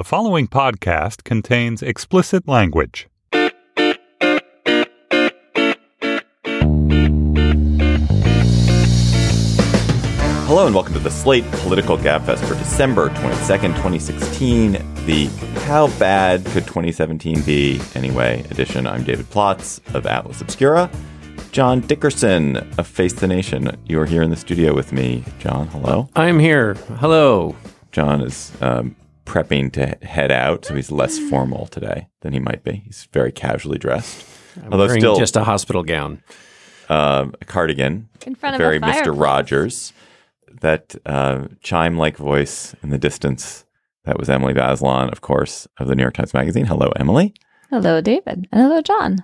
The following podcast contains explicit language. Hello and welcome to the Slate Political Gabfest for December 22nd, 2016. The How Bad Could 2017 Be Anyway edition. I'm David Plotz of Atlas Obscura. John Dickerson of Face the Nation. You are here in the studio with me. John, hello. I'm here. Hello. John is um, prepping to head out, so he's less formal today than he might be. He's very casually dressed. I'm Although still just a hospital gown. Uh, a cardigan. In front of very Mr. Rogers that uh, chime like voice in the distance. That was Emily Bazelon, of course, of the New York Times Magazine. Hello, Emily. Hello, David. And hello, John.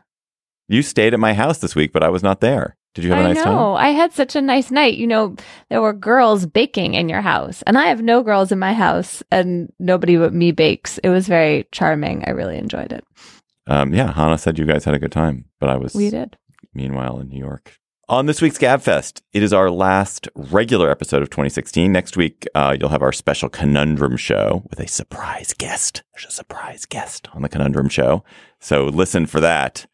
You stayed at my house this week, but I was not there. Did you have a I nice know. time? I had such a nice night. You know, there were girls baking in your house, and I have no girls in my house, and nobody but me bakes. It was very charming. I really enjoyed it. Um, yeah, Hannah said you guys had a good time, but I was. We did. Meanwhile, in New York, on this week's Gabfest, it is our last regular episode of 2016. Next week, uh, you'll have our special conundrum show with a surprise guest. There's a surprise guest on the conundrum show. So listen for that.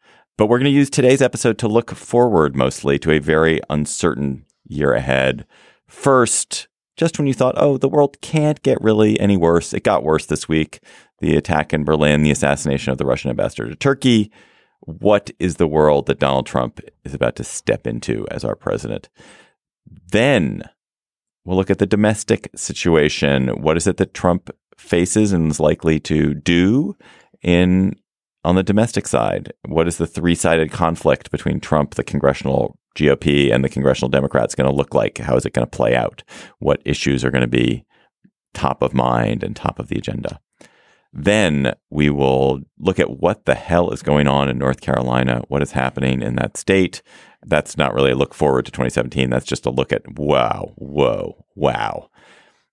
But we're going to use today's episode to look forward mostly to a very uncertain year ahead. First, just when you thought, oh, the world can't get really any worse, it got worse this week. The attack in Berlin, the assassination of the Russian ambassador to Turkey, what is the world that Donald Trump is about to step into as our president? Then we'll look at the domestic situation. What is it that Trump faces and is likely to do in on the domestic side? What is the three-sided conflict between Trump, the congressional GOP, and the congressional Democrats going to look like? How is it going to play out? What issues are going to be top of mind and top of the agenda? Then we will look at what the hell is going on in North Carolina, what is happening in that state. That's not really a look forward to 2017. That's just a look at wow, whoa, wow.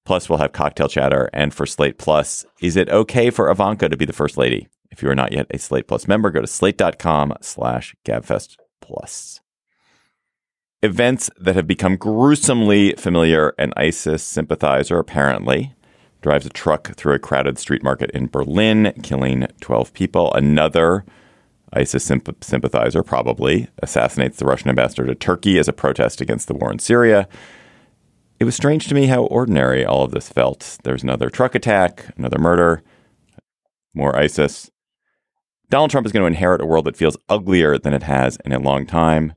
Plus, we'll have cocktail chatter. And for Slate Plus, is it okay for Ivanka to be the first lady? If you are not yet a Slate Plus member, go to slate.com slash gabfest plus. Events that have become gruesomely familiar, an ISIS sympathizer apparently drives a truck through a crowded street market in Berlin, killing 12 people. Another ISIS symp- sympathizer probably assassinates the Russian ambassador to Turkey as a protest against the war in Syria. It was strange to me how ordinary all of this felt. There's another truck attack, another murder, more ISIS. Donald Trump is going to inherit a world that feels uglier than it has in a long time.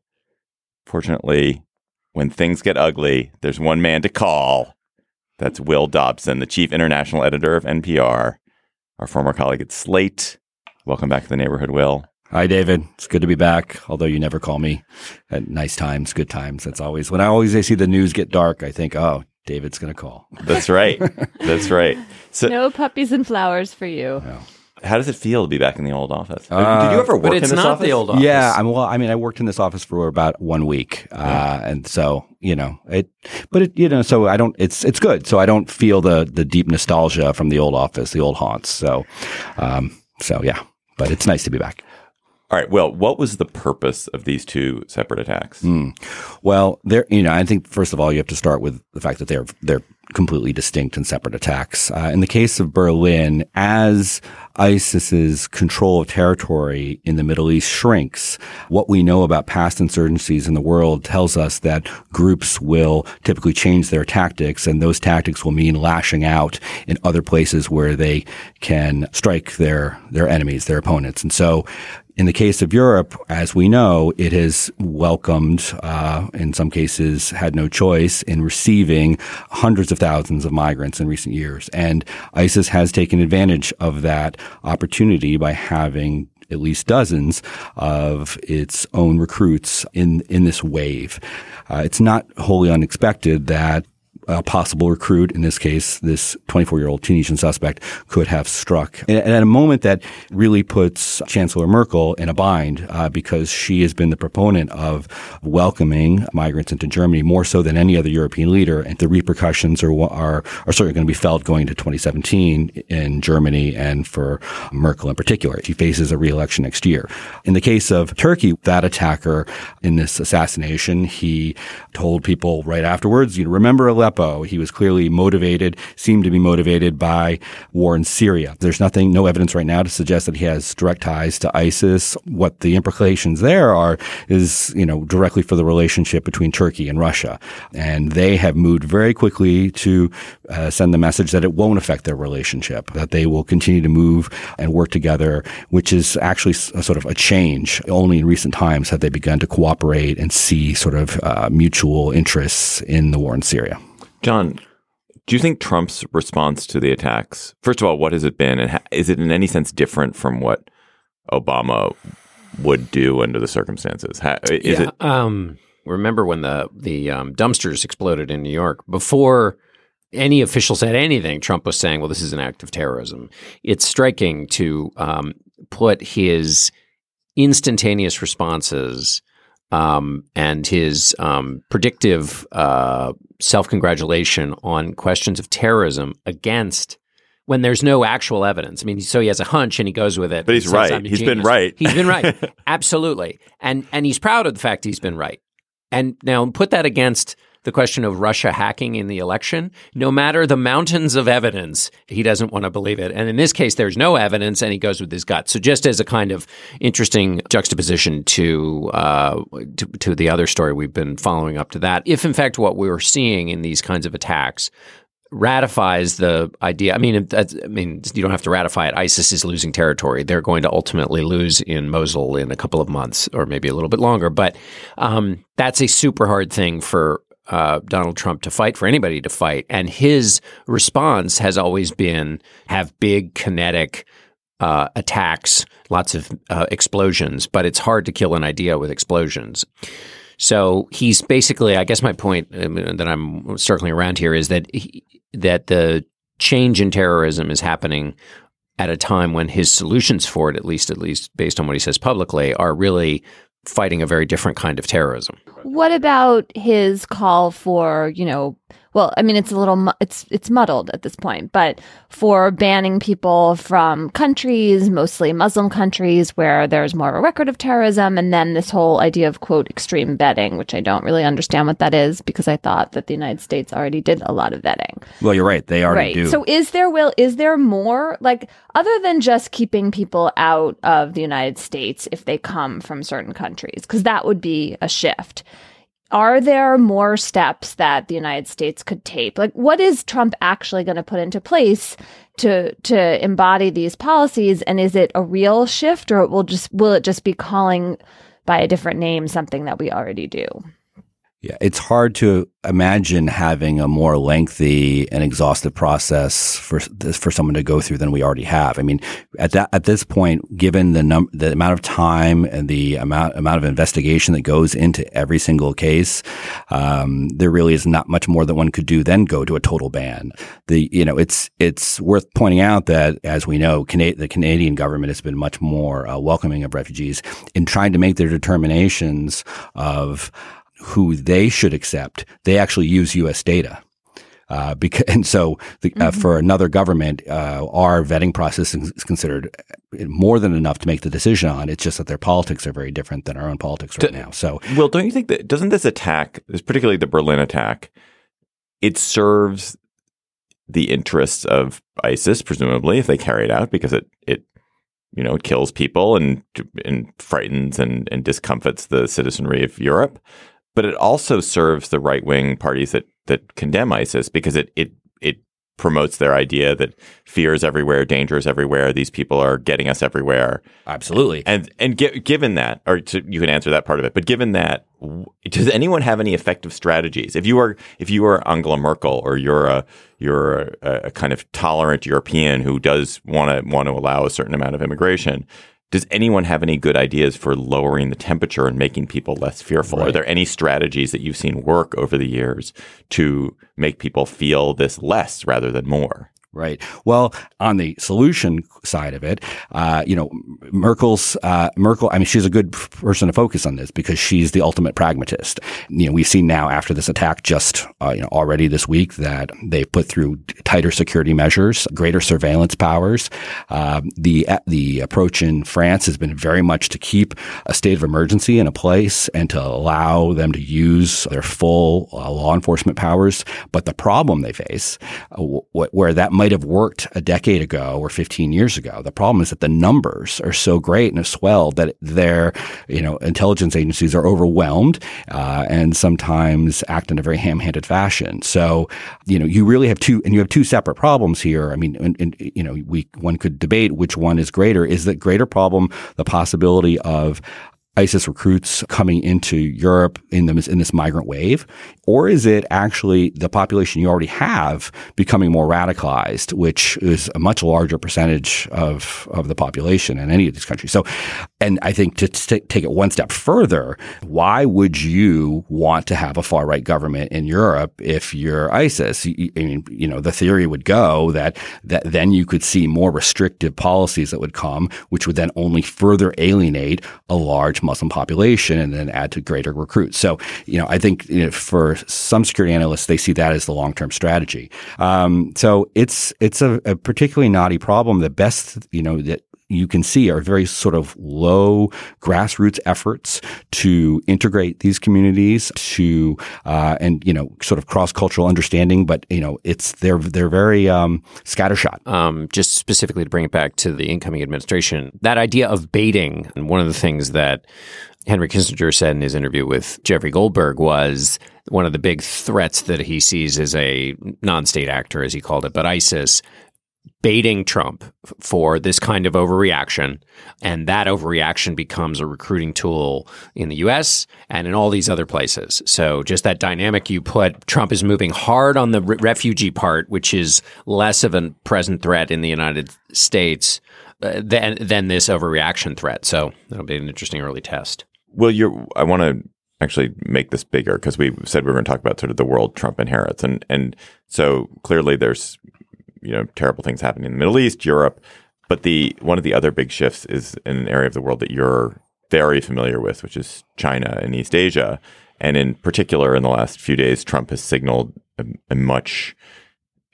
Fortunately, when things get ugly, there's one man to call, that's Will Dobson, the chief international editor of NPR, our former colleague at Slate. Welcome back to the neighborhood, Will. Hi, David. It's good to be back. Although you never call me at nice times, good times. That's always when I always see the news get dark. I think, oh, David's going to call. That's right. That's right. So no puppies and flowers for you. No. How does it feel to be back in the old office? Uh, Did you ever work but it's in this not office? the old office. Yeah, I'm, well, I mean, I worked in this office for about one week, uh, and so you know it. But it, you know, so I don't. It's it's good. So I don't feel the the deep nostalgia from the old office, the old haunts. So, um, so yeah. But it's nice to be back. All right. Well, what was the purpose of these two separate attacks? Mm. Well, there, you know, I think first of all, you have to start with the fact that they're they're completely distinct and separate attacks. Uh, in the case of Berlin, as ISIS's control of territory in the Middle East shrinks, what we know about past insurgencies in the world tells us that groups will typically change their tactics, and those tactics will mean lashing out in other places where they can strike their their enemies, their opponents. And so in the case of Europe, as we know, it has welcomed, uh, in some cases, had no choice in receiving hundreds of thousands of migrants in recent years. And ISIS has taken advantage of that opportunity by having at least dozens of its own recruits in in this wave. Uh, it's not wholly unexpected that a possible recruit, in this case, this 24 year old Tunisian suspect, could have struck. And at a moment that really puts Chancellor Merkel in a bind uh, because she has been the proponent of welcoming migrants into Germany more so than any other European leader. And the repercussions are, are, are certainly going to be felt going to 2017 in Germany and for Merkel in particular. She faces a reelection next year. In the case of Turkey, that attacker in this assassination, he told people right afterwards, you know, remember Aleppo. He was clearly motivated, seemed to be motivated by war in Syria. There's nothing, no evidence right now to suggest that he has direct ties to ISIS. What the implications there are is, you know, directly for the relationship between Turkey and Russia. And they have moved very quickly to uh, send the message that it won't affect their relationship, that they will continue to move and work together, which is actually a sort of a change. Only in recent times have they begun to cooperate and see sort of uh, mutual interests in the war in Syria. John, do you think Trump's response to the attacks, first of all, what has it been? And is it in any sense different from what Obama would do under the circumstances? Is yeah, it? Um, remember when the the um, dumpsters exploded in New York? Before any official said anything, Trump was saying, "Well, this is an act of terrorism." It's striking to um, put his instantaneous responses um, and his um, predictive uh, self congratulation on questions of terrorism against when there's no actual evidence. I mean, so he has a hunch and he goes with it. But he's right. He's been right. He's been right. Absolutely. And and he's proud of the fact he's been right. And now put that against the question of Russia hacking in the election, no matter the mountains of evidence, he doesn't want to believe it. And in this case, there's no evidence, and he goes with his gut. So, just as a kind of interesting juxtaposition to uh, to, to the other story we've been following up to that, if in fact what we're seeing in these kinds of attacks ratifies the idea. I mean, I mean, you don't have to ratify it. ISIS is losing territory. They're going to ultimately lose in Mosul in a couple of months, or maybe a little bit longer. But um, that's a super hard thing for uh, Donald Trump to fight, for anybody to fight. And his response has always been have big kinetic uh, attacks, lots of uh, explosions, but it's hard to kill an idea with explosions. So he's basically, I guess my point um, that I'm circling around here is that he, that the change in terrorism is happening at a time when his solutions for it, at least at least based on what he says publicly, are really fighting a very different kind of terrorism. What about his call for, you know, well, I mean, it's a little, it's it's muddled at this point, but for banning people from countries, mostly Muslim countries, where there's more of a record of terrorism, and then this whole idea of quote extreme vetting, which I don't really understand what that is because I thought that the United States already did a lot of vetting. Well, you're right; they already right. do. So, is there will is there more like other than just keeping people out of the United States if they come from certain countries? Because that would be a shift are there more steps that the United States could take? Like, what is Trump actually going to put into place to to embody these policies? And is it a real shift, or will just will it just be calling by a different name something that we already do? Yeah, it's hard to imagine having a more lengthy and exhaustive process for for someone to go through than we already have. I mean, at that at this point, given the num- the amount of time and the amount amount of investigation that goes into every single case, um, there really is not much more that one could do than go to a total ban. The you know it's it's worth pointing out that as we know, Cana- the Canadian government has been much more uh, welcoming of refugees in trying to make their determinations of who they should accept, they actually use U.S. data. Uh, because, and so the, uh, mm-hmm. for another government, uh, our vetting process is considered more than enough to make the decision on. It's just that their politics are very different than our own politics right now. So, well, don't you think that doesn't this attack, particularly the Berlin attack, it serves the interests of ISIS, presumably, if they carry it out, because it it you know it kills people and and frightens and and discomfits the citizenry of Europe but it also serves the right wing parties that that condemn ISIS because it it it promotes their idea that fear is everywhere, danger is everywhere. These people are getting us everywhere. Absolutely. And and given that, or to, you can answer that part of it, but given that, does anyone have any effective strategies? If you are if you are Angela Merkel or you're a you're a, a kind of tolerant European who does want to want to allow a certain amount of immigration, does anyone have any good ideas for lowering the temperature and making people less fearful? Right. Are there any strategies that you've seen work over the years to make people feel this less rather than more? Right. Well, on the solution side of it, uh, you know, Merkel's uh, Merkel. I mean, she's a good person to focus on this because she's the ultimate pragmatist. You know, we've seen now after this attack, just uh, you know, already this week that they put through tighter security measures, greater surveillance powers. Um, the the approach in France has been very much to keep a state of emergency in a place and to allow them to use their full uh, law enforcement powers. But the problem they face, uh, where that might have worked a decade ago or 15 years ago. The problem is that the numbers are so great and have swelled that their, you know, intelligence agencies are overwhelmed uh, and sometimes act in a very ham-handed fashion. So, you know, you really have two, and you have two separate problems here. I mean, and, and, you know, we one could debate which one is greater. Is the greater problem the possibility of ISIS recruits coming into Europe in, the, in this migrant wave? Or is it actually the population you already have becoming more radicalized, which is a much larger percentage of, of the population in any of these countries? So, and I think to t- take it one step further, why would you want to have a far right government in Europe if you're ISIS? I mean, you know, the theory would go that, that then you could see more restrictive policies that would come, which would then only further alienate a large Muslim population and then add to greater recruits. So, you know, I think you know, for some security analysts, they see that as the long term strategy. Um, so it's it's a, a particularly knotty problem. The best, you know, that you can see are very sort of low grassroots efforts to integrate these communities to uh, and you know sort of cross cultural understanding. But you know it's they're they're very um, scattershot. Um, just specifically to bring it back to the incoming administration, that idea of baiting and one of the things that Henry Kissinger said in his interview with Jeffrey Goldberg was one of the big threats that he sees as a non-state actor, as he called it, but ISIS baiting Trump for this kind of overreaction. And that overreaction becomes a recruiting tool in the US and in all these other places. So, just that dynamic you put, Trump is moving hard on the re- refugee part, which is less of a present threat in the United States uh, than, than this overreaction threat. So, that'll be an interesting early test. Well, you're, I want to actually make this bigger because we said we were going to talk about sort of the world Trump inherits. And, and so clearly there's you know terrible things happening in the Middle East, Europe. But the one of the other big shifts is in an area of the world that you're very familiar with, which is China and East Asia. And in particular, in the last few days, Trump has signaled a, a much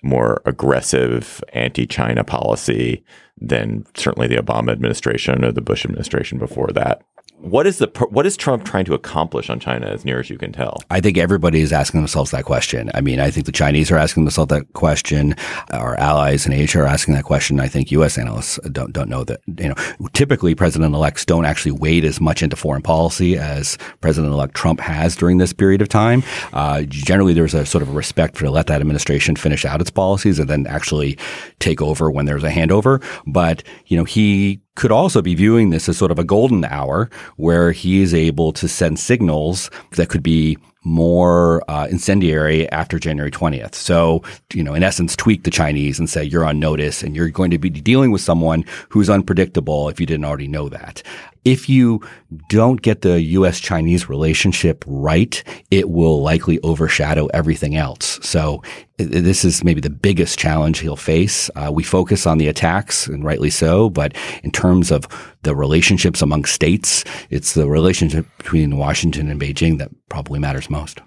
more aggressive anti-China policy than certainly the Obama administration or the Bush administration before that what is the what is Trump trying to accomplish on China, as near as you can tell? I think everybody is asking themselves that question. I mean, I think the Chinese are asking themselves that question. Our allies in Asia are asking that question. I think U.S. analysts don't don't know that. You know, typically president-elects don't actually wade as much into foreign policy as President-elect Trump has during this period of time. Uh, generally, there's a sort of a respect for to let that administration finish out its policies and then actually take over when there's a handover. But you know, he could also be viewing this as sort of a golden hour where he is able to send signals that could be more uh, incendiary after January 20th. So, you know, in essence, tweak the Chinese and say you're on notice and you're going to be dealing with someone who's unpredictable if you didn't already know that if you don't get the U.S. Chinese relationship right, it will likely overshadow everything else. So this is maybe the biggest challenge he'll face. Uh, we focus on the attacks, and rightly so, but in terms of the relationships among states, it's the relationship between Washington and Beijing that probably matters most.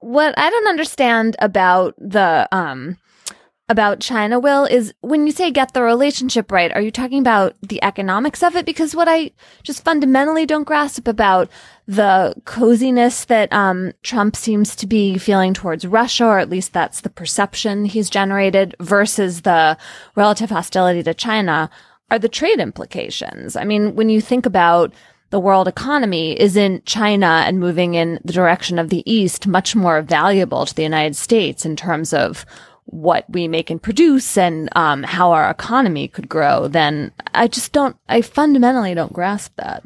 What I don't understand about the um, about China, Will, is when you say get the relationship right, are you talking about the economics of it? Because what I just fundamentally don't grasp about the coziness that um, Trump seems to be feeling towards Russia, or at least that's the perception he's generated, versus the relative hostility to China, are the trade implications. I mean, when you think about the world economy, isn't China and moving in the direction of the East much more valuable to the United States in terms of what we make and produce and um, how our economy could grow, then I just don't, I fundamentally don't grasp that.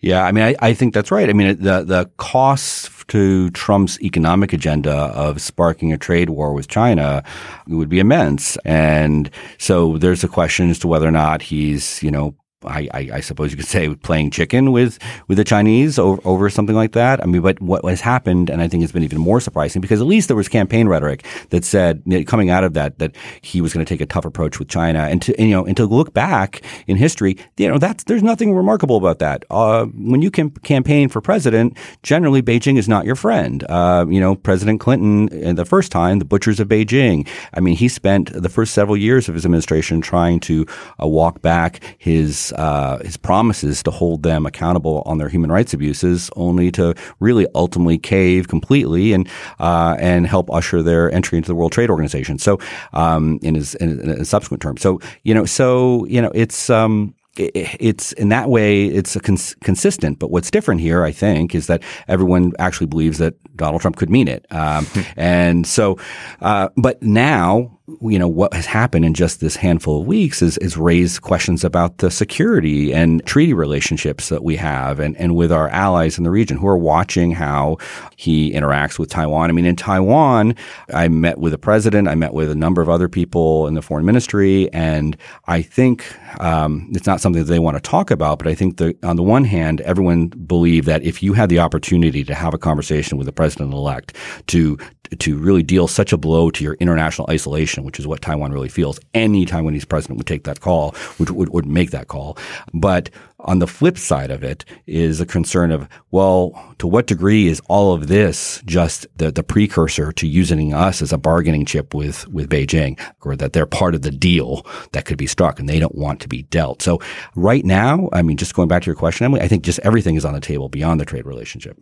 Yeah, I mean, I, I think that's right. I mean, the the costs to Trump's economic agenda of sparking a trade war with China would be immense, and so there's a question as to whether or not he's, you know, I, I, I, suppose you could say playing chicken with, with the Chinese over, over, something like that. I mean, but what has happened, and I think it's been even more surprising because at least there was campaign rhetoric that said coming out of that that he was going to take a tough approach with China, and to and, you know and to look back in history, you know that's there's nothing remarkable about that. Uh, when you can campaign for president, generally Beijing is not your friend. Uh, you know, President Clinton, uh, the first time, the butchers of Beijing. I mean, he spent the first several years of his administration trying to uh, walk back his uh, his promises to hold them accountable on their human rights abuses, only to really ultimately cave completely and uh, and help usher their entry into the World Trade Organization. So, um, in his in, in subsequent term, so you know, so you know, it's um, it's in that way it's cons- consistent. But what's different here, I think, is that everyone actually believes that Donald Trump could mean it. Um, and so, uh, but now you know, what has happened in just this handful of weeks is, is raised questions about the security and treaty relationships that we have and, and with our allies in the region who are watching how he interacts with Taiwan. I mean, in Taiwan, I met with the president, I met with a number of other people in the foreign ministry, and I think um, it's not something that they want to talk about, but I think that on the one hand, everyone believed that if you had the opportunity to have a conversation with the president elect to to really deal such a blow to your international isolation, which is what Taiwan really feels. Any Taiwanese president would take that call, would, would, would make that call. But on the flip side of it is a concern of, well, to what degree is all of this just the, the precursor to using us as a bargaining chip with, with Beijing, or that they're part of the deal that could be struck and they don't want to be dealt. So right now, I mean, just going back to your question, Emily, I think just everything is on the table beyond the trade relationship.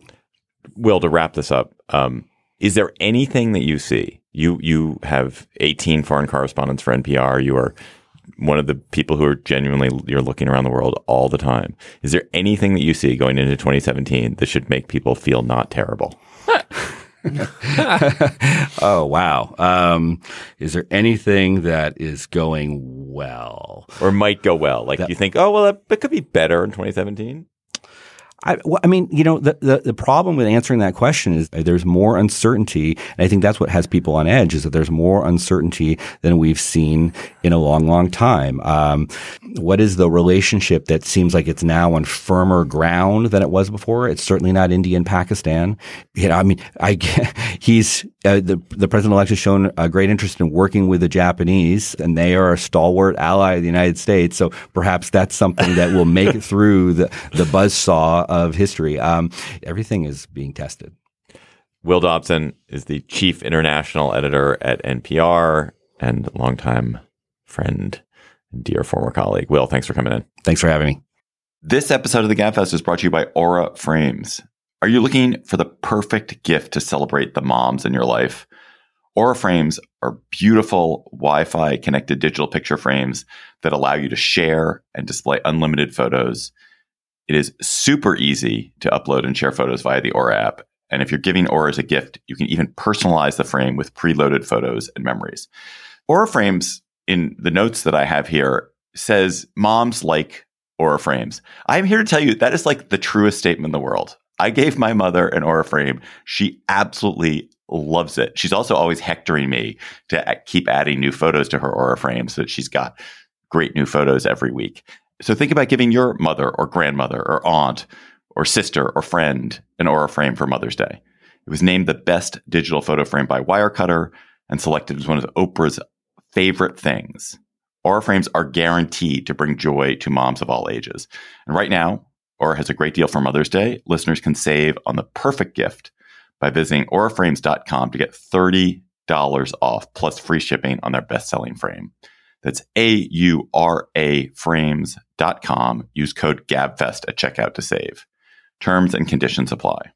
Will, to wrap this up, um, is there anything that you see? You you have 18 foreign correspondents for NPR. You are one of the people who are genuinely you're looking around the world all the time. Is there anything that you see going into 2017 that should make people feel not terrible? oh wow! Um, is there anything that is going well, or might go well? Like that, you think, oh well, it could be better in 2017. I, well, I, mean, you know, the, the, the, problem with answering that question is there's more uncertainty. And I think that's what has people on edge is that there's more uncertainty than we've seen in a long, long time. Um, what is the relationship that seems like it's now on firmer ground than it was before? It's certainly not India and Pakistan. You know, I mean, I, he's, uh, the, the president elect has shown a great interest in working with the Japanese and they are a stalwart ally of the United States. So perhaps that's something that will make it through the, the buzzsaw of history. Um, everything is being tested. Will Dobson is the chief international editor at NPR and longtime friend and dear former colleague. Will, thanks for coming in. Thanks for having me. This episode of the Gabfest is brought to you by Aura Frames. Are you looking for the perfect gift to celebrate the moms in your life? Aura frames are beautiful Wi Fi connected digital picture frames that allow you to share and display unlimited photos it is super easy to upload and share photos via the Aura app. And if you're giving Aura as a gift, you can even personalize the frame with preloaded photos and memories. Aura frames in the notes that I have here says moms like Aura frames. I'm here to tell you that is like the truest statement in the world. I gave my mother an Aura frame. She absolutely loves it. She's also always hectoring me to keep adding new photos to her Aura frame so that she's got great new photos every week. So think about giving your mother or grandmother or aunt or sister or friend an Aura frame for Mother's Day. It was named the best digital photo frame by Wirecutter and selected as one of Oprah's favorite things. Aura frames are guaranteed to bring joy to moms of all ages. And right now, Aura has a great deal for Mother's Day. Listeners can save on the perfect gift by visiting auraframes.com to get $30 off plus free shipping on their best selling frame. That's A-U-R-A frames.com. Use code GABFEST at checkout to save. Terms and conditions apply.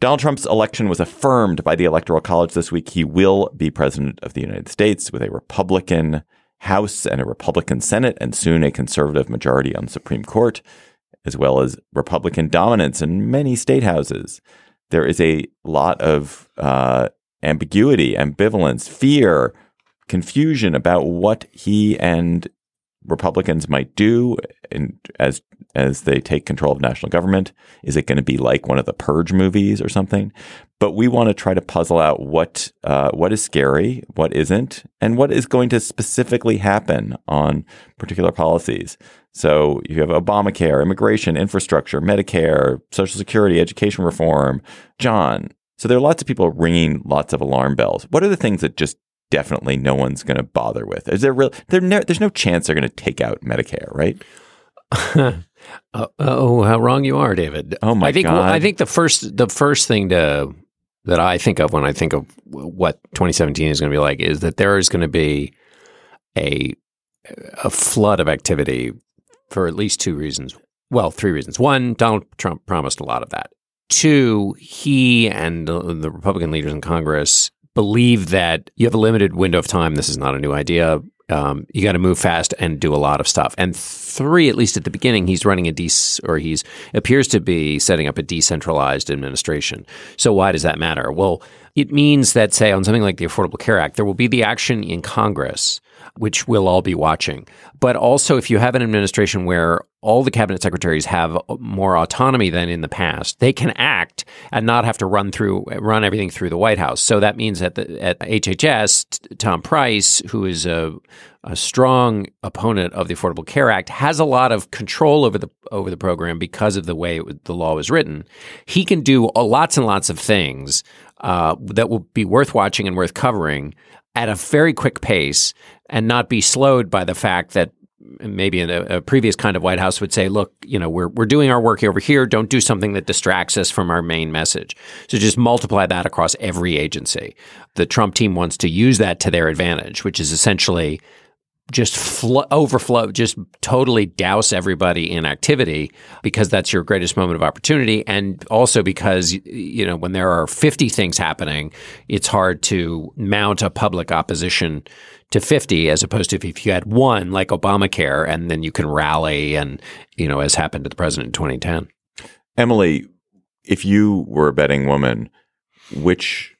Donald Trump's election was affirmed by the Electoral College this week. He will be president of the United States with a Republican House and a Republican Senate, and soon a conservative majority on the Supreme Court, as well as Republican dominance in many state houses. There is a lot of uh, ambiguity, ambivalence, fear confusion about what he and Republicans might do in, as as they take control of national government? Is it going to be like one of the Purge movies or something? But we want to try to puzzle out what uh, what is scary, what isn't, and what is going to specifically happen on particular policies. So you have Obamacare, immigration, infrastructure, Medicare, Social Security, education reform. John, so there are lots of people ringing lots of alarm bells. What are the things that just definitely no one's going to bother with? Is there real? There no, there's no chance they're going to take out Medicare, right? Uh, oh, how wrong you are, David. Oh my I think God. I think the first the first thing to that I think of when I think of what 2017 is going to be like is that there is going to be a a flood of activity for at least two reasons. Well, three reasons. One, Donald Trump promised a lot of that. Two, he and the, the Republican leaders in Congress believe that you have a limited window of time. This is not a new idea. Um, you got to move fast and do a lot of stuff. And three, at least at the beginning, he's running a de- or he's appears to be setting up a decentralized administration. So why does that matter? Well, it means that, say, on something like the Affordable Care Act, there will be the action in Congress, which we'll all be watching. But also, if you have an administration where all the cabinet secretaries have more autonomy than in the past, they can act and not have to run through run everything through the White House. So that means that the, at HHS, Tom Price, who is a, a strong opponent of the Affordable Care Act, has a lot of control over the over the program because of the way it, the law was written. He can do lots and lots of things uh, that will be worth watching and worth covering at a very quick pace and not be slowed by the fact that maybe in a, a, previous kind of White House would say, look, you know, we're, we're doing our work over here. Don't do something that distracts us from our main message. So just multiply that across every agency. The Trump team wants to use that to their advantage, which is essentially just fl- overflow, just totally douse everybody in activity because that's your greatest moment of opportunity. And also because, you know, when there are 50 things happening, it's hard to mount a public opposition to 50 as opposed to if you had one like Obamacare and then you can rally and, you know, as happened to the president in 2010. Emily, if you were a betting woman, which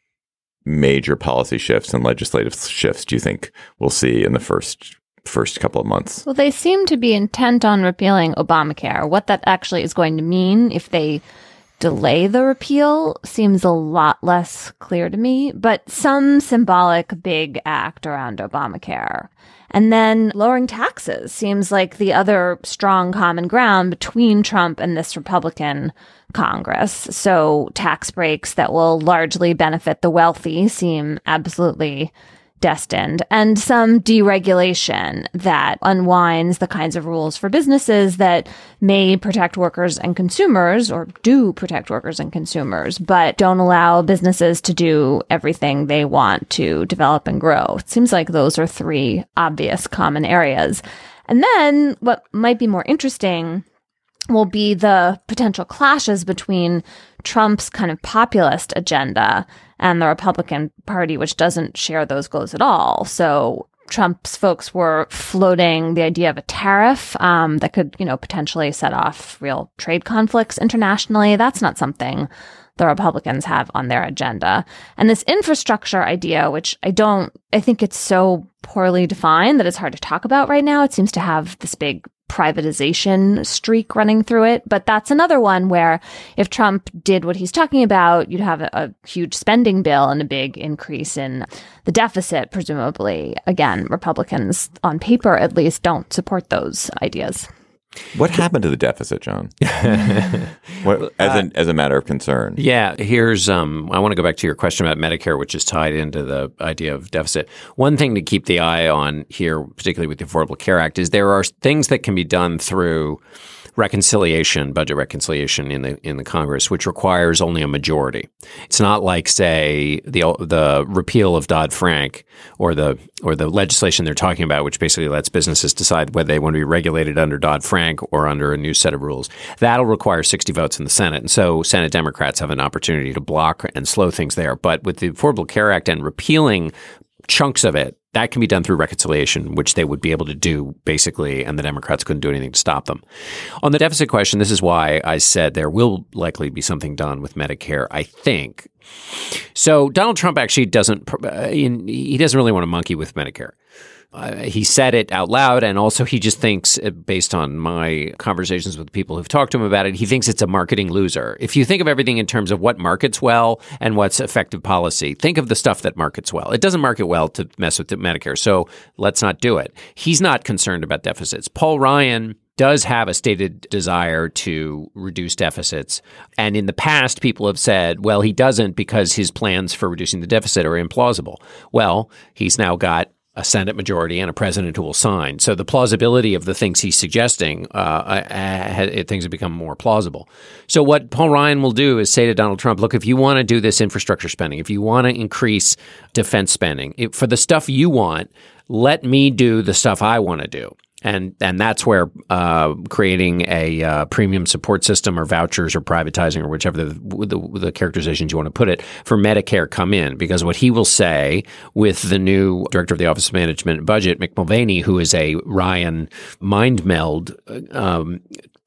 major policy shifts and legislative shifts do you think we'll see in the first first couple of months? Well, they seem to be intent on repealing Obamacare. What that actually is going to mean if they delay the repeal seems a lot less clear to me, but some symbolic big act around Obamacare. And then lowering taxes seems like the other strong common ground between Trump and this Republican Congress. So tax breaks that will largely benefit the wealthy seem absolutely destined and some deregulation that unwinds the kinds of rules for businesses that may protect workers and consumers or do protect workers and consumers, but don't allow businesses to do everything they want to develop and grow. It seems like those are three obvious common areas. And then what might be more interesting will be the potential clashes between Trump's kind of populist agenda and the Republican Party, which doesn't share those goals at all. So Trump's folks were floating the idea of a tariff um, that could, you know, potentially set off real trade conflicts internationally. That's not something the Republicans have on their agenda. And this infrastructure idea, which I don't, I think it's so poorly defined that it's hard to talk about right now. It seems to have this big privatization streak running through it. But that's another one where if Trump did what he's talking about, you'd have a, a, huge spending bill and a big increase in the deficit, presumably. Again, Republicans, on paper at least, don't support those ideas. What happened to the deficit, John? what, as, Uh, an, as a matter of concern. Yeah, here's um I want to go back to your question about Medicare which is tied into the idea of deficit. One thing to keep the eye on here particularly with the Affordable Care Act is there are things that can be done through reconciliation, budget reconciliation in the in the Congress which requires only a majority. It's not like say the the repeal of Dodd-Frank or the or the legislation they're talking about which basically lets businesses decide whether they want to be regulated under Dodd-Frank or under a new set of rules. That'll require 60 votes in the Senate. And so Senate Democrats have an opportunity to block and slow things there. But with the Affordable Care Act and repealing chunks of it, that can be done through reconciliation, which they would be able to do basically, and the Democrats couldn't do anything to stop them. On the deficit question, this is why I said there will likely be something done with Medicare, I think. So Donald Trump actually doesn't, uh, he doesn't really want to monkey with Medicare. Uh, he said it out loud, and also he just thinks, uh, based on my conversations with people who've talked to him about it, he thinks it's a marketing loser. If you think of everything in terms of what markets well and what's effective policy, think of the stuff that markets well. It doesn't market well to mess with Medicare, so let's not do it. He's not concerned about deficits. Paul Ryan does have a stated desire to reduce deficits. And in the past, people have said, well, he doesn't because his plans for reducing the deficit are implausible. Well, he's now got a Senate majority and a president who will sign. So the plausibility of the things he's suggesting, uh, uh, things have become more plausible. So what Paul Ryan will do is say to Donald Trump, look, if you want to do this infrastructure spending, if you want to increase defense spending, for the stuff you want, let me do the stuff I want to do and and that's where uh, creating a uh, premium support system or vouchers or privatizing or whichever the, the, the characterizations you want to put it for Medicare come in because what he will say with the new director of the Office of Management and Budget Mick Mulvaney who is a Ryan mind meld um,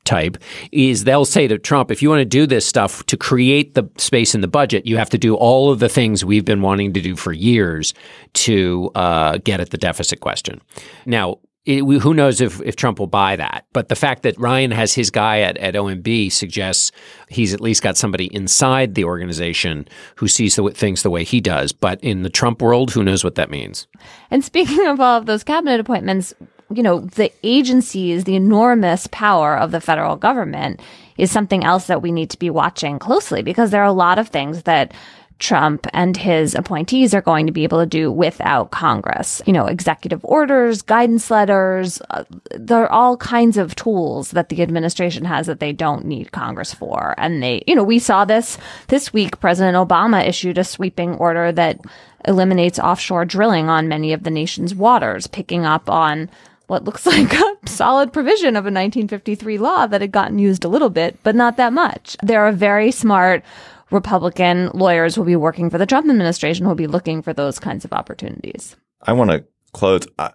type is they'll say to Trump, if you want to do this stuff to create the space in the budget, you have to do all of the things we've been wanting to do for years to uh, get at the deficit question. Now, it, who knows if, if Trump will buy that. But the fact that Ryan has his guy at, at OMB suggests he's at least got somebody inside the organization who sees the, things the way he does. But in the Trump world, who knows what that means? And speaking of all of those cabinet appointments, you know, the agencies, the enormous power of the federal government is something else that we need to be watching closely because there are a lot of things that Trump and his appointees are going to be able to do without Congress. You know, executive orders, guidance letters, uh, there are all kinds of tools that the administration has that they don't need Congress for. And they, you know, we saw this this week. President Obama issued a sweeping order that eliminates offshore drilling on many of the nation's waters, picking up on what looks like a solid provision of a 1953 law that had gotten used a little bit, but not that much. There are very smart Republican lawyers will be working for the Trump administration will be looking for those kinds of opportunities. I want to close. I,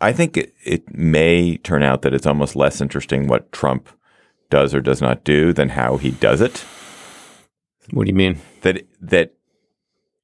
I think it, it may turn out that it's almost less interesting what Trump does or does not do than how he does it. What do you mean? That that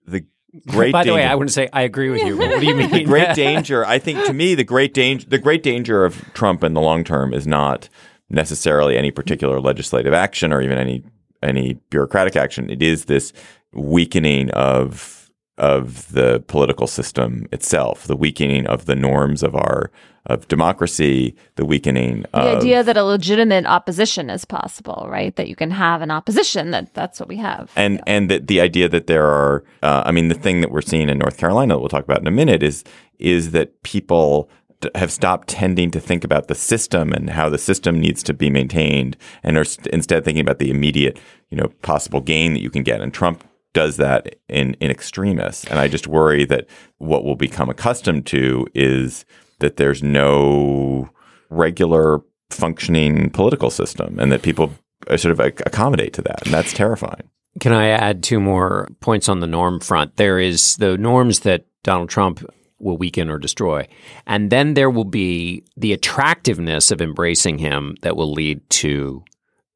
the great. By the danger, way, I want to say I agree with you. what do you mean? the great danger. I think to me, the great danger, the great danger of Trump in the long term is not necessarily any particular legislative action or even any any bureaucratic action. It is this weakening of of the political system itself, the weakening of the norms of our of democracy, the weakening of the of, idea that a legitimate opposition is possible, right? That you can have an opposition. That that's what we have. and Yeah. and that the idea that there are uh, i mean the thing that we're seeing in north carolina that we'll talk about in a minute is is that people have stopped tending to think about the system and how the system needs to be maintained and are st- instead thinking about the immediate you know possible gain that you can get. And trump does that in in extremis. And i just worry that what we'll become accustomed to is that there's no regular functioning political system and that people uh, sort of ac- accommodate to that. And that's terrifying. Can I add two more points on the norm front? There is the norms that Donald Trump will weaken or destroy. And then there will be the attractiveness of embracing him that will lead to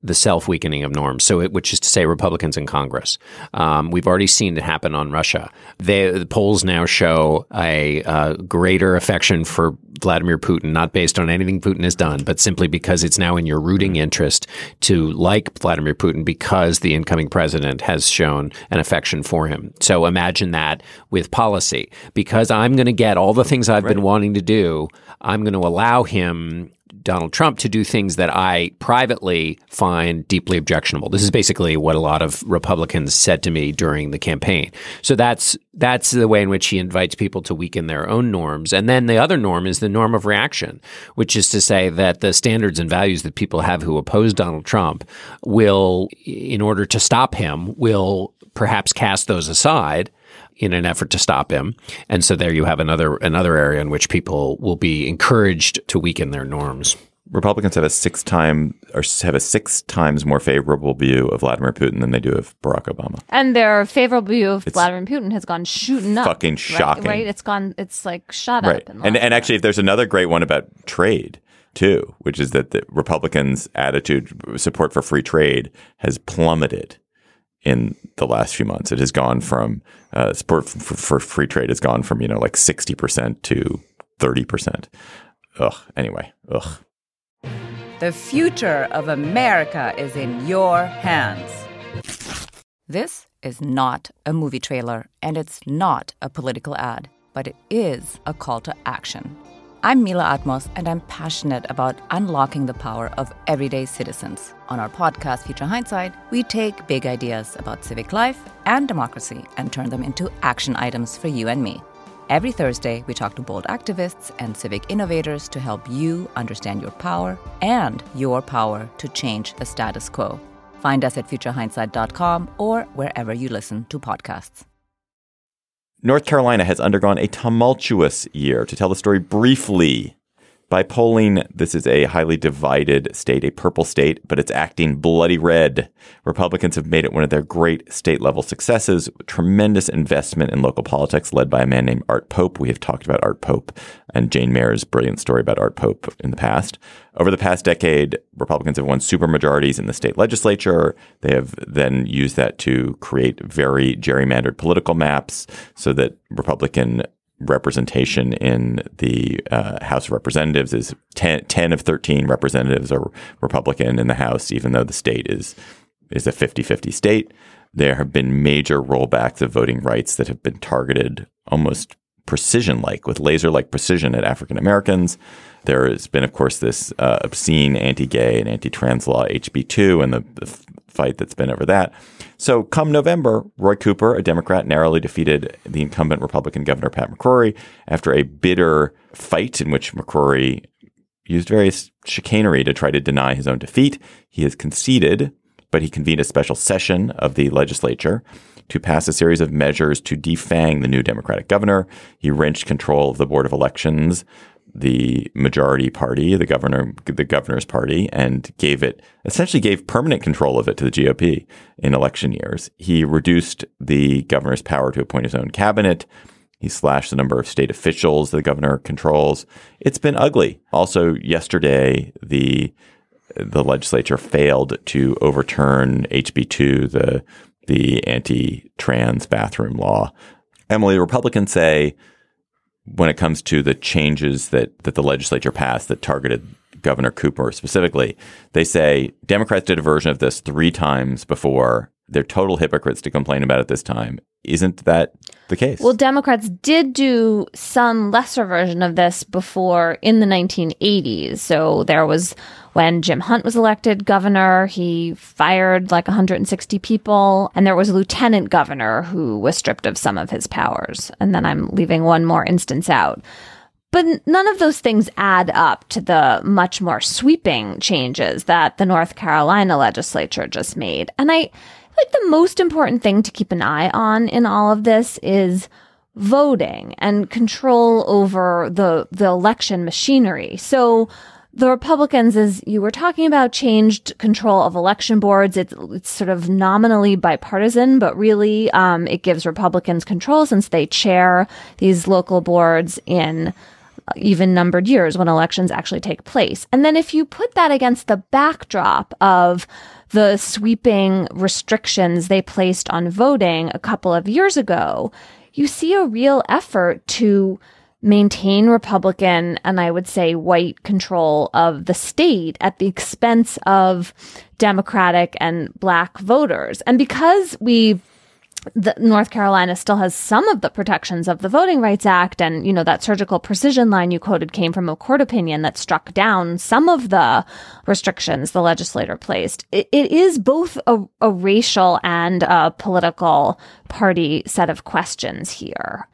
the self weakening of norms. So, it, which is to say, Republicans in Congress. Um, we've already seen it happen on Russia. They, the polls now show a uh, greater affection for Vladimir Putin, not based on anything Putin has done, but simply because it's now in your rooting interest to like Vladimir Putin because the incoming president has shown an affection for him. So imagine that with policy. Because I'm going to get all the things I've been wanting to do, I'm going to allow him Donald Trump to do things that I privately find deeply objectionable. This is basically what a lot of Republicans said to me during the campaign. So that's that's the way in which he invites people to weaken their own norms. And then the other norm is the norm of reaction, which is to say that the standards and values that people have who oppose Donald Trump will in order to stop him will perhaps cast those aside in an effort to stop him. And so there you have another another area in which people will be encouraged to weaken their norms. Republicans have a six time or have a six times more favorable view of Vladimir Putin than they do of Barack Obama. And their favorable view of Vladimir Putin has gone shooting up. fucking right- shocking. Right? It's gone. It's like shot Right. up. in the And and actually if there's another great one about trade too, which is that the Republicans' attitude support for free trade has plummeted in the last few months. It has gone from uh, support for, for free trade has gone from you know like sixty percent to 30%. Ugh. Anyway, ugh. The future of America is in your hands. This is not a movie trailer, and it's not a political ad, but it is a call to action. I'm Mila Atmos, and I'm passionate about unlocking the power of everyday citizens. On our podcast, Future Hindsight, we take big ideas about civic life and democracy and turn them into action items for you and me. Every Thursday, we talk to bold activists and civic innovators to help you understand your power and your power to change the status quo. Find us at futurehindsight.com or wherever you listen to podcasts. North Carolina has undergone a tumultuous year. To tell the story briefly, by polling, this is a highly divided state, a purple state, but it's acting bloody red. Republicans have made it one of their great state level successes. Tremendous investment in local politics led by a man named Art Pope. We have talked about Art Pope and Jane Mayer's brilliant story about Art Pope in the past. Over the past decade, Republicans have won supermajorities in the state legislature. They have then used that to create very gerrymandered political maps so that Republican representation in the uh, House of Representatives is 10, 10, of 13 representatives are Republican in the House, even though the state is is a 50-50 state. There have been major rollbacks of voting rights that have been targeted almost precision-like, with laser-like precision at African Americans. There has been, of course, this uh, obscene anti-gay and anti-trans law HB2 and the, the fight that's been over that. So, come November, Roy Cooper, a Democrat, narrowly defeated the incumbent Republican Governor Pat McCrory after a bitter fight in which McCrory used various chicanery to try to deny his own defeat. He has conceded, but he convened a special session of the legislature to pass a series of measures to defang the new Democratic governor. He wrenched control of the Board of Elections the majority party, the governor, the governor's party, and gave it essentially gave permanent control of it to the GOP in election years. He reduced the governor's power to appoint his own cabinet. He slashed the number of state officials the governor controls. It's been ugly. Also, yesterday the the legislature failed to overturn HB two, the the anti-trans bathroom law. Emily, Republicans say when it comes to the changes that, that the legislature passed that targeted Governor Cooper specifically, they say Democrats did a version of this three times before. They're total hypocrites to complain about it this time. Isn't that the case? Well, Democrats did do some lesser version of this before in the 1980s. So there was when Jim Hunt was elected governor, he fired like 160 people, and there was a lieutenant governor who was stripped of some of his powers. And then I'm leaving one more instance out. But none of those things add up to the much more sweeping changes that the North Carolina legislature just made. And I like the most important thing to keep an eye on in all of this is voting and control over the the election machinery. So the Republicans, as you were talking about, changed control of election boards. It's, it's sort of nominally bipartisan, but really um, it gives Republicans control since they chair these local boards in even numbered years when elections actually take place. And then if you put that against the backdrop of the sweeping restrictions they placed on voting a couple of years ago, you see a real effort to maintain Republican and I would say white control of the state at the expense of Democratic and black voters. And because we the North Carolina still has some of the protections of the Voting Rights Act, and you know that surgical precision line you quoted came from a court opinion that struck down some of the restrictions the legislator placed. it, it is both a, a racial and a political party set of questions here.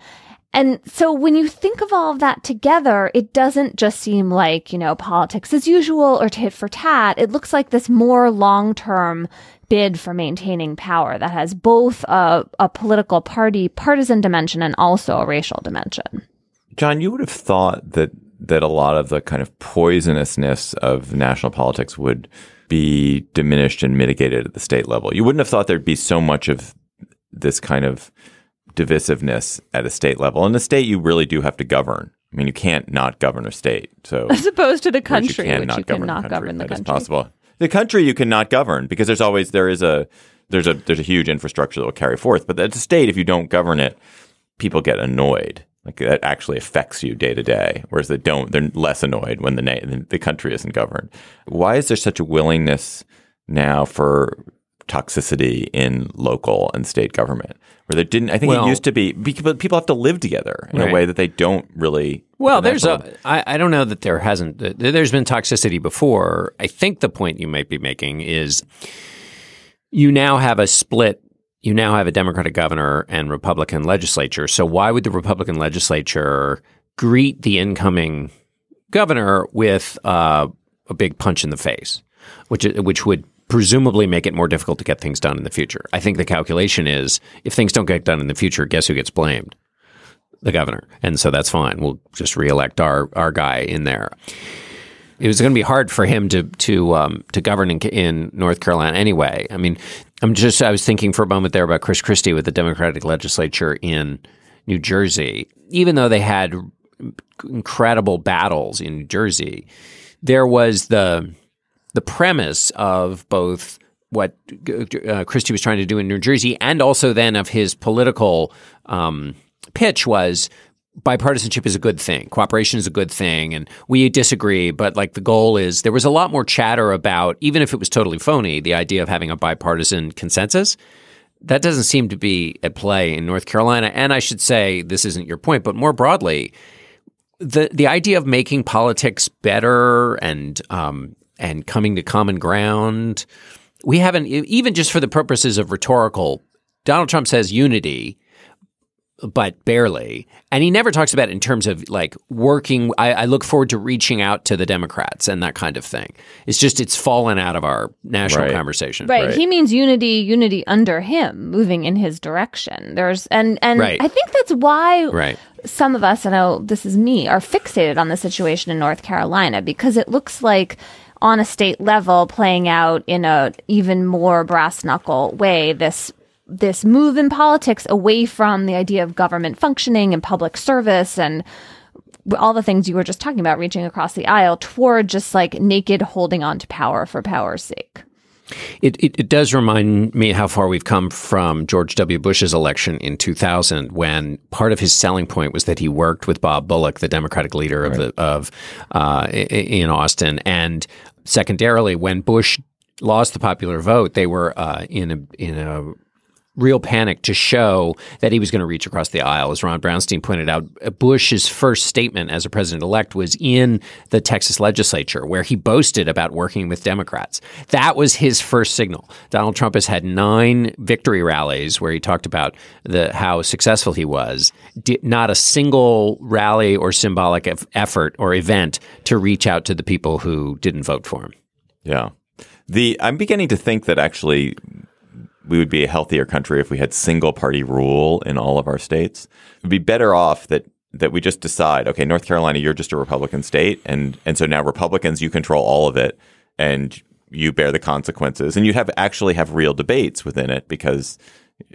And so when you think of all of that together, it doesn't just seem like, you know, politics as usual or tit for tat. It looks like this more long term bid for maintaining power that has both a, a political party partisan dimension and also a racial dimension. John, you would have thought that that a lot of the kind of poisonousness of national politics would be diminished and mitigated at the state level. You wouldn't have thought there'd be so much of this kind of divisiveness at a state level. In the state, you really do have to govern. I mean, you can't not govern a state. So as opposed to the country, which you, can which not you govern cannot the country. govern the country. possible. The country you cannot govern because there's always there is a there's a there's a huge infrastructure that will carry forth. But at the state, if you don't govern it, people get annoyed. Like that actually affects you day to day, whereas they don't. They're less annoyed when the na- the country isn't governed. Why is there such a willingness now for toxicity in local and state government, where there didn't? I think Well- it used to be because people have to live together in Right. a way that they don't really. Well, there's a. I, I don't know that there hasn't. There's been toxicity before. I think the point you might be making is you now have a split. You now have a Democratic governor and Republican legislature. So why would the Republican legislature greet the incoming governor with uh, a big punch in the face, which which would presumably make it more difficult to get things done in the future? I think the calculation is if things don't get done in the future, guess who gets blamed? the governor, and so that's fine. We'll just reelect our our guy in there. It was going to be hard for him to to um, to govern in, in North Carolina anyway. I mean, I'm just I was thinking for a moment there about Chris Christie with the Democratic legislature in New Jersey. Even though they had incredible battles in New Jersey, there was the the premise of both what uh, Christie was trying to do in New Jersey and also then of his political um, pitch was bipartisanship is a good thing. Cooperation is a good thing. And we disagree, but like the goal is there was a lot more chatter about, even if it was totally phony, the idea of having a bipartisan consensus. That doesn't seem to be at play in North Carolina. And I should say, this isn't your point, but more broadly, the the idea of making politics better and um, and coming to common ground, we haven't even just for the purposes of rhetorical. Donald Trump says unity, but barely, and he never talks about it in terms of like working. I, I look forward to reaching out to the Democrats and that kind of thing. It's just it's fallen out of our national Right. conversation. Right. Right. He means unity, unity under him, moving in his direction. There's and and Right. I think that's why Right. some of us, and I know this is me, are fixated on the situation in North Carolina because it looks like on a state level playing out in a even more brass knuckle way this this move in politics away from the idea of government functioning and public service and all the things you were just talking about reaching across the aisle toward just like naked holding on to power for power's sake. It, it, it does remind me how far we've come from George W. Bush's election in 2000, when part of his selling point was that he worked with Bob Bullock, the Democratic leader of the of uh, in Austin, and secondarily, when Bush lost the popular vote, they were uh, in a in a real panic to show that he was going to reach across the aisle. As Ron Brownstein pointed out, Bush's first statement as a president elect was in the Texas legislature, where he boasted about working with Democrats. That was his first signal. Donald Trump has had nine victory rallies where he talked about the how successful he was. Did not a single rally or symbolic eff- effort or event to reach out to the people who didn't vote for him. Yeah. The I'm beginning to think that actually we would be a healthier country if we had single party rule in all of our states. It'd be better off that that we just decide, okay, North Carolina, you're just a Republican state and and so now Republicans you control all of it and you bear the consequences and you have actually have real debates within it because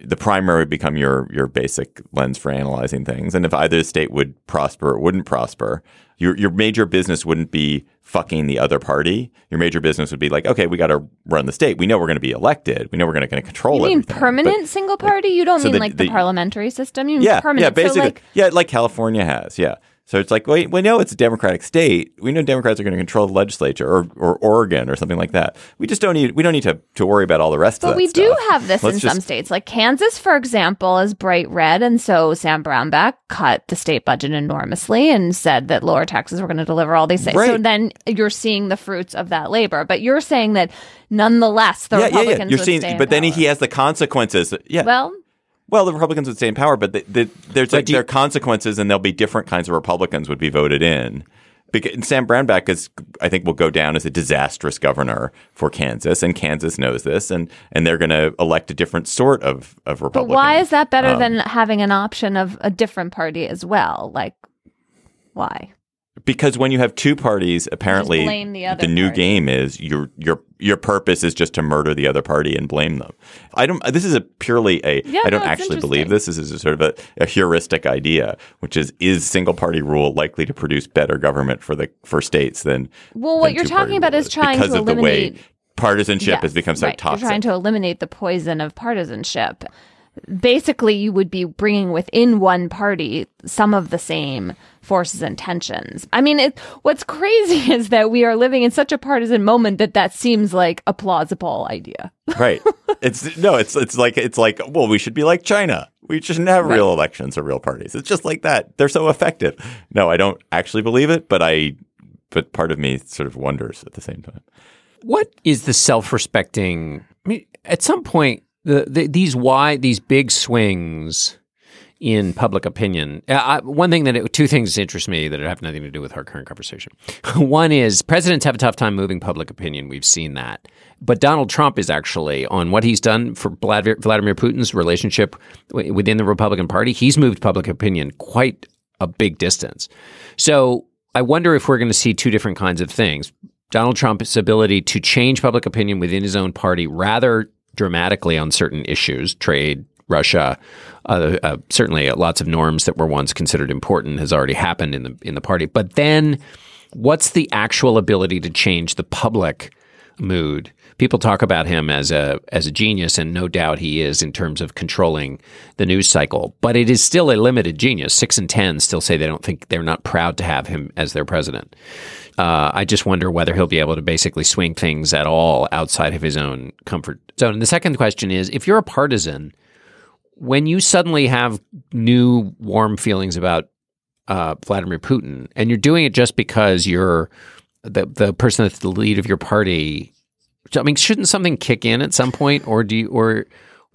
the primary would become your your basic lens for analyzing things. And if either state would prosper or wouldn't prosper, your your major business wouldn't be fucking the other party. Your major business would be like, okay, we got to run the state. We know we're going to be elected. We know we're going to control. It. You mean everything. permanent But- single party? You don't so mean the- like the, the- parliamentary system. You mean yeah, permanent. yeah, basically, So like, yeah, like California has, yeah. So it's like, wait, we know it's a Democratic state. We know Democrats are going to control the legislature, or, or Oregon, or something like that. We just don't need. We don't need to, to worry about all the rest of but we do have this Let's in just- some states. Like Kansas, for example, is bright red, and so Sam Brownback cut the state budget enormously and said that lower taxes were going to deliver all these things. So then you're seeing the fruits of that labor. But you're saying that nonetheless, the yeah, yeah, yeah. Republicans You're seeing, but then power. he has the consequences. Yeah. well. Well, the Republicans would stay in power, but the, the, there's like do you- there are consequences, and there'll be different kinds of Republicans would be voted in. Because Sam Brownback is, I think, will go down as a disastrous governor for Kansas, and Kansas knows this, and and they're going to elect a different sort of of But why is that better Um, than having an option of a different party as well? Like, why? Because when you have two parties, apparently the other new party. game is your your your purpose is just to murder the other party and blame them. I don't. This is a purely a. Yeah, I don't no, actually believe this. This is a sort of a, a heuristic idea, which is is single party rule likely to produce better government for the for states than Well, what than you're talking about is trying because to of the way eliminate- partisanship has become so right. toxic. You're trying to eliminate the poison of partisanship. basically you would be bringing within one party some of the same forces and tensions. I mean, it, what's crazy is that we are living in such a partisan moment that that seems like a plausible idea. right. It's no, it's it's like it's like well, we should be like China. We shouldn't have real elections or real parties. It's just like that. They're so effective. No, I don't actually believe it, but I but part of me sort of wonders at the same time. What is the self-respecting? I mean, at some point, the, the these why these big swings in public opinion. Uh, I, one thing that it, two things interest me that have nothing to do with our current conversation. one is presidents have a tough time moving public opinion. We've seen that, but Donald Trump is actually on what he's done for Vladimir, Putin's relationship within the Republican Party. He's moved public opinion quite a big distance. So I wonder if we're going to see two different kinds of things. Donald Trump's ability to change public opinion within his own party rather dramatically on certain issues, trade, Russia, uh, uh, certainly lots of norms that were once considered important has already happened in the in the party. But then, what's the actual ability to change the public mood? People talk about him as a as a genius, and no doubt he is in terms of controlling the news cycle. But it is still a limited genius. Six and ten still say they don't think they're not proud to have him as their president. Uh, I just wonder whether he'll be able to basically swing things at all outside of his own comfort zone. And the second question is, if you're a partisan, when you suddenly have new warm feelings about uh, Vladimir Putin, and you're doing it just because you're the the person that's the lead of your party, I mean, shouldn't something kick in at some point, or do you, or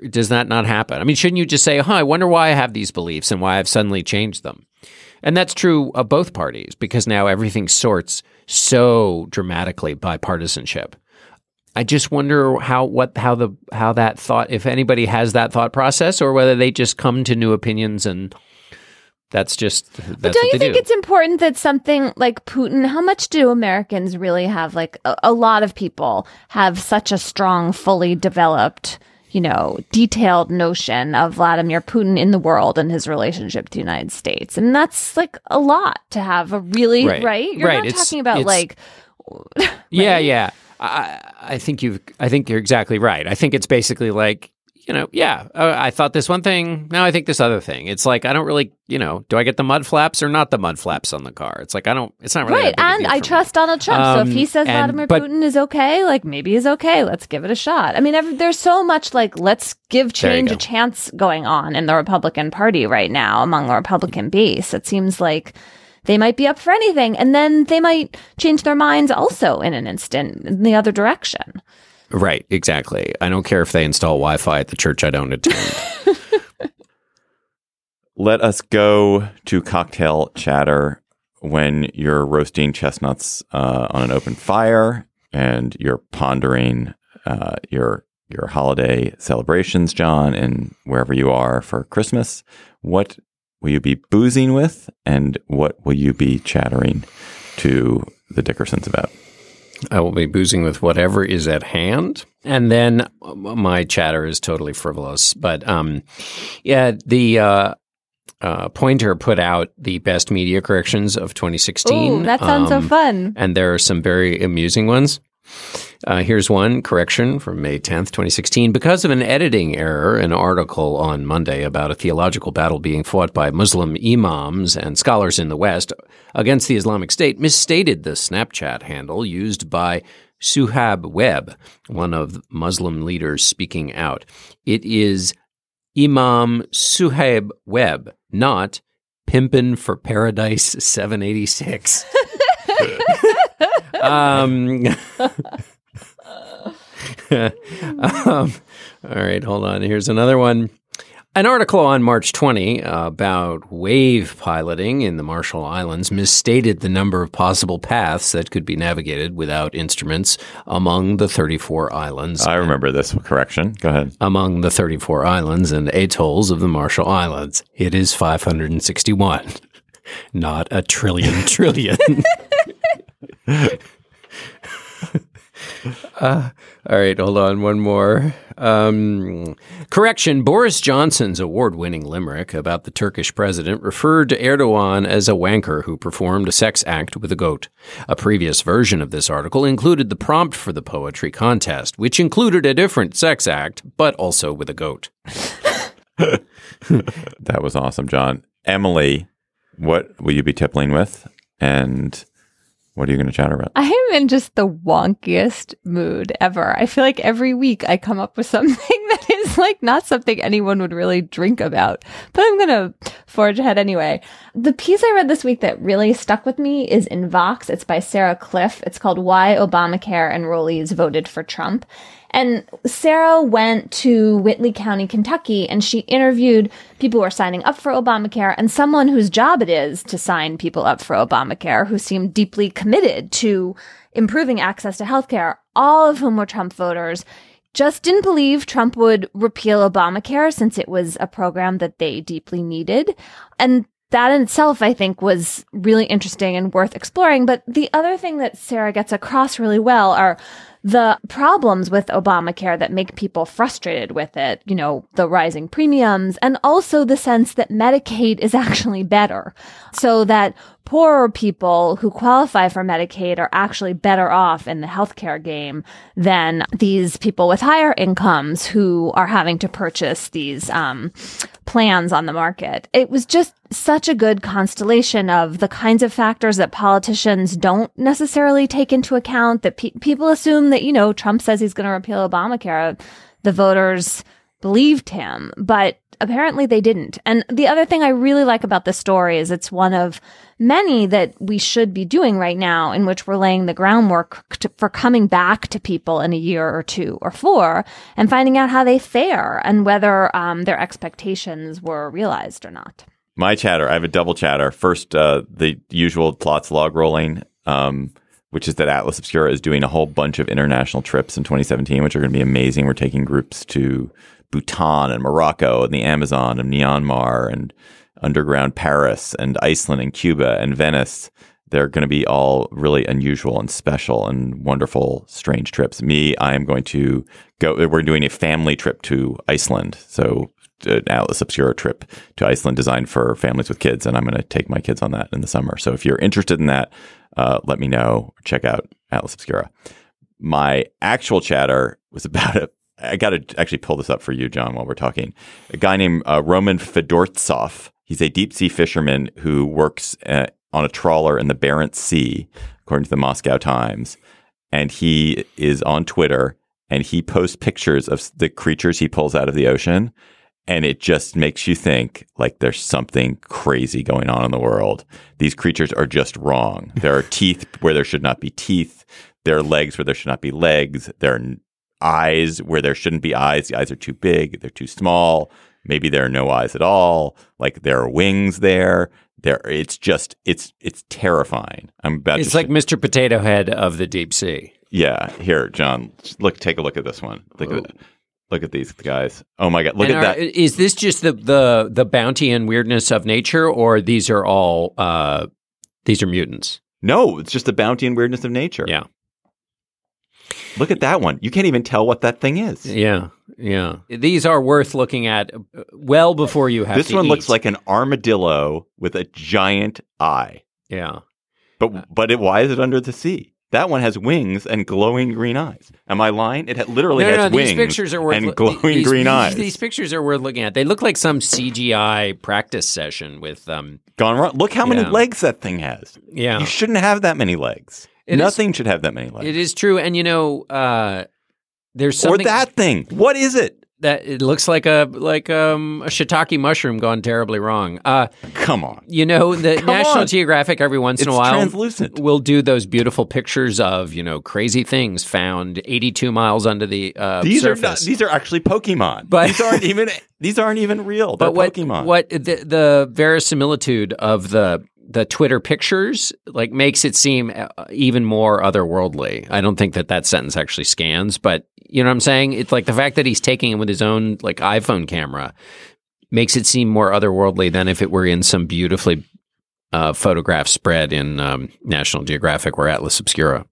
does that not happen? I mean, shouldn't you just say, "Huh, I wonder why I have these beliefs and why I've suddenly changed them"? And that's true of both parties because now everything sorts so dramatically by partisanship. I just wonder how what how the how that thought if anybody has that thought process or whether they just come to new opinions and that's just that's but don't you think do. it's important that something like Putin, how much do Americans really have? Like a, a lot of people have such a strong, fully developed, you know, detailed notion of Vladimir Putin in the world and his relationship to the United States. And that's like a lot to have a really, Right. right? You're Right. not It's- talking about it's- like, Yeah, yeah. I I think you've I think you're exactly right. I think it's basically like you know, yeah, uh, I thought this one thing. Now I think this other thing. It's like I don't really, you know, do I get the mud flaps or not the mud flaps on the car? It's like I don't. It's not really right. that big a And I for me. trust Donald Trump. so Um, if he says and- Vladimir but- Putin is okay, like maybe he's okay. Let's give it a shot. I mean, there's so much like let's give change a chance going on in the Republican Party right now among the Republican base. It seems like they might be up for anything, and then they might change their minds also in an instant in the other direction. Right, exactly. I don't care if they install Wi-Fi at the church I don't attend. Let us go to cocktail chatter when you're roasting chestnuts uh, on an open fire and you're pondering uh, your your holiday celebrations, John, and wherever you are for Christmas. What will you be boozing with, and what will you be chattering to the Dickersons about? I will be boozing with whatever is at hand, and then uh, my chatter is totally frivolous. But um, yeah, the uh, uh, Poynter put out the best media corrections of 2016. Ooh, that sounds so Um, fun. and there are some very amusing ones. Uh, here's one correction from May 10th, 2016. Because of an editing error, an article on Monday about a theological battle being fought by Muslim imams and scholars in the West against the Islamic State misstated the Snapchat handle used by Suhaib Webb, one of Muslim leaders speaking out. It is Imam Suhaib Webb, not Pimpin' for Paradise 786. um, um, all right, hold on. Here's another one. An article on March 20 about wave piloting in the Marshall Islands misstated the number of possible paths that could be navigated without instruments among the 34 islands. I remember this correction. Go ahead. among the 34 islands and atolls of the Marshall Islands. It is 561, not a trillion trillion. Uh, all right, hold on. One more. Um, correction Boris Johnson's award winning limerick about the Turkish president referred to Erdogan as a wanker who performed a sex act with a goat. A previous version of this article included the prompt for the poetry contest, which included a different sex act, but also with a goat. That was awesome, John. Emily, what will you be tippling with? And what are you going to chat about? I am in just the wonkiest mood ever. I feel like every week I come up with something that is like not something anyone would really drink about, but I'm going to forge ahead anyway. The piece I read this week that really stuck with me is in Vox. It's by Sarah Kliff. It's called Why Obamacare Enrollees Voted for Trump. And Sarah went to Whitley County, Kentucky, and she interviewed people who are signing up for Obamacare and someone whose job it is to sign people up for Obamacare who seemed deeply committed to improving access to healthcare, all of whom were Trump voters. Just didn't believe Trump would repeal Obamacare since it was a program that they deeply needed. And that in itself, I think, was really interesting and worth exploring. But the other thing that Sarah gets across really well are the problems with Obamacare that make people frustrated with it, you know, the rising premiums and also the sense that Medicaid is actually better. So that poorer people who qualify for Medicaid are actually better off in the healthcare game than these people with higher incomes who are having to purchase these um, plans on the market. It was just such a good constellation of the kinds of factors that politicians don't necessarily take into account that pe- people assume that, you know, Trump says he's going to repeal Obamacare. The voters believed him, but apparently they didn't. And the other thing I really like about this story is it's one of many that we should be doing right now in which we're laying the groundwork to, for coming back to people in a year or two or four and finding out how they fare and whether um, their expectations were realized or not. My chatter, I have a double chatter. First, uh, the usual Plotz log rolling, um, which is that Atlas Obscura is doing a whole bunch of international trips in 2017, which are going to be amazing. We're taking groups to Bhutan and Morocco and the Amazon and Myanmar and underground Paris and Iceland and Cuba and Venice. They're going to be all really unusual and special and wonderful, strange trips. Me, I am going to go. We're doing a family trip to Iceland. So, an Atlas Obscura trip to Iceland designed for families with kids. And I'm going to take my kids on that in the summer. So, if you're interested in that, uh, let me know. Check out Atlas Obscura. My actual chatter was about it. I got to actually pull this up for you, John, while we're talking. A guy named uh, Roman Fedortsov. He's a deep sea fisherman who works uh, on a trawler in the Barents Sea, according to the Moscow Times. And he is on Twitter and he posts pictures of the creatures he pulls out of the ocean. And it just makes you think like there's something crazy going on in the world. These creatures are just wrong. There are teeth where there should not be teeth. There are legs where there should not be legs. There are eyes where there shouldn't be eyes. The eyes are too big, they're too small. Maybe there are no eyes at all. Like there are wings there. There, it's just it's it's terrifying. I'm about. It's like Mr. Potato Head of the deep sea. Yeah, here, John. Look, take a look at this one. Look at look at these guys. Oh my god, look And at are- that. Is this just the, the the bounty and weirdness of nature, or these are all uh, these are mutants? No, it's just the bounty and weirdness of nature. Yeah. Look at that one. You can't even tell what that thing is. Yeah, yeah. These are worth looking at uh, well before you have. This to one eat. looks like an armadillo with a giant eye. yeah. But but it, why is it under the sea? That one has wings and glowing green eyes. Am I lying? It ha- literally No, no, has no, wings these pictures are worth and loo- glowing these- green these- eyes. These pictures are worth looking at. They look like some CGI practice session with um. Gone wrong. Look how many Yeah. legs that thing has. Yeah, You shouldn't have that many legs. It is- Nothing should have that many legs. it is true, and you know, uh, there's or something that thing. What is it? that it looks like a like um, a shiitake mushroom gone terribly wrong. Uh, Come on. you know, the Come National on. Geographic every once in a while translucent. will do those beautiful pictures of you know crazy things found 82 miles under the uh, These are surface. not, these are actually Pokemon. But- these aren't even these aren't even real. They're but what Pokemon. what the, the verisimilitude of the the Twitter pictures like makes it seem uh, even more otherworldly. I don't think that that sentence actually scans, but you know what I'm saying? It's like the fact that he's taking it with his own like iPhone camera makes it seem more otherworldly than if it were in some beautifully uh, photograph spread in um, National Geographic or Atlas Obscura.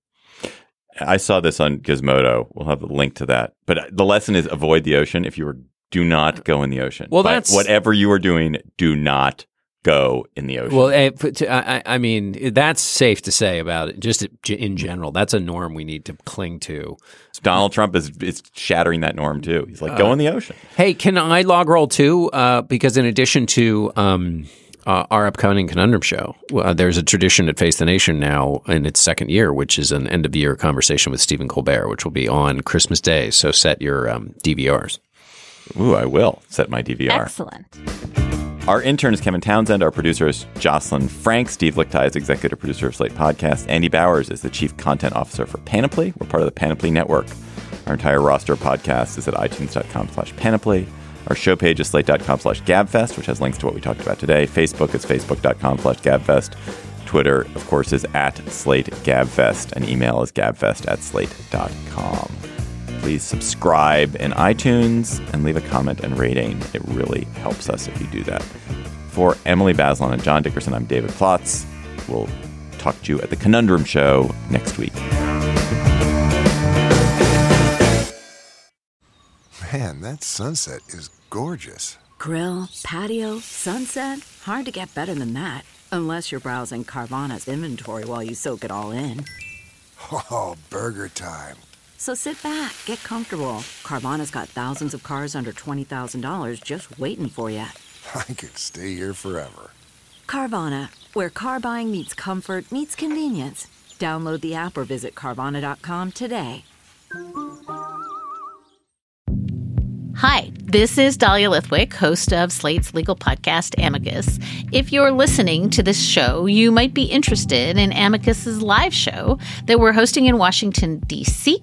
I saw this on Gizmodo. We'll have a link to that. But uh, the lesson is avoid the ocean. If you are, do not go in the ocean. Well, But that's- whatever you are doing. Do not go in the ocean. Well, eh, f- to- I, I I mean, that's safe to say about it. Just in general, that's a norm we need to cling to. Donald Trump is is shattering that norm too. He's like, go in the ocean. Hey, can I log roll too? Uh, because in addition to um, uh, our upcoming conundrum show, uh, there's a tradition at Face the Nation now in its second year, which is an end of the year conversation with Stephen Colbert, which will be on Christmas Day. So set your um, DVRs. Ooh, I will set my DVR. Excellent. Our intern is Kevin Townsend. Our producer is Jocelyn Frank. Steve Lickteig is executive producer of Slate Podcast. Andy Bowers is the chief content officer for Panoply. We're part of the Panoply Network. Our entire roster of podcasts is at itunes.com slash panoply. Our show page is slate.com slash gabfest, which has links to what we talked about today. Facebook is facebook.com slash gabfest. Twitter, of course, is at slate gabfest. And email is gabfest at slate.com. Please subscribe in iTunes and leave a comment and rating. It really helps us if you do that. For Emily Bazelon and John Dickerson, I'm David Plotz. We'll talk to you at the Conundrum Show next week. Man, that sunset is gorgeous. Grill, patio, sunset. Hard to get better than that. Unless you're browsing Carvana's inventory while you soak it all in. Oh, burger time. So sit back, get comfortable. Carvana's got thousands of cars under $20,000 just waiting for you. I could stay here forever. Carvana, where car buying meets comfort, meets convenience. Download the app or visit Carvana.com today. Hi, this is Dahlia Lithwick, host of Slate's legal podcast, Amicus. If you're listening to this show, you might be interested in Amicus's live show that we're hosting in Washington, D.C.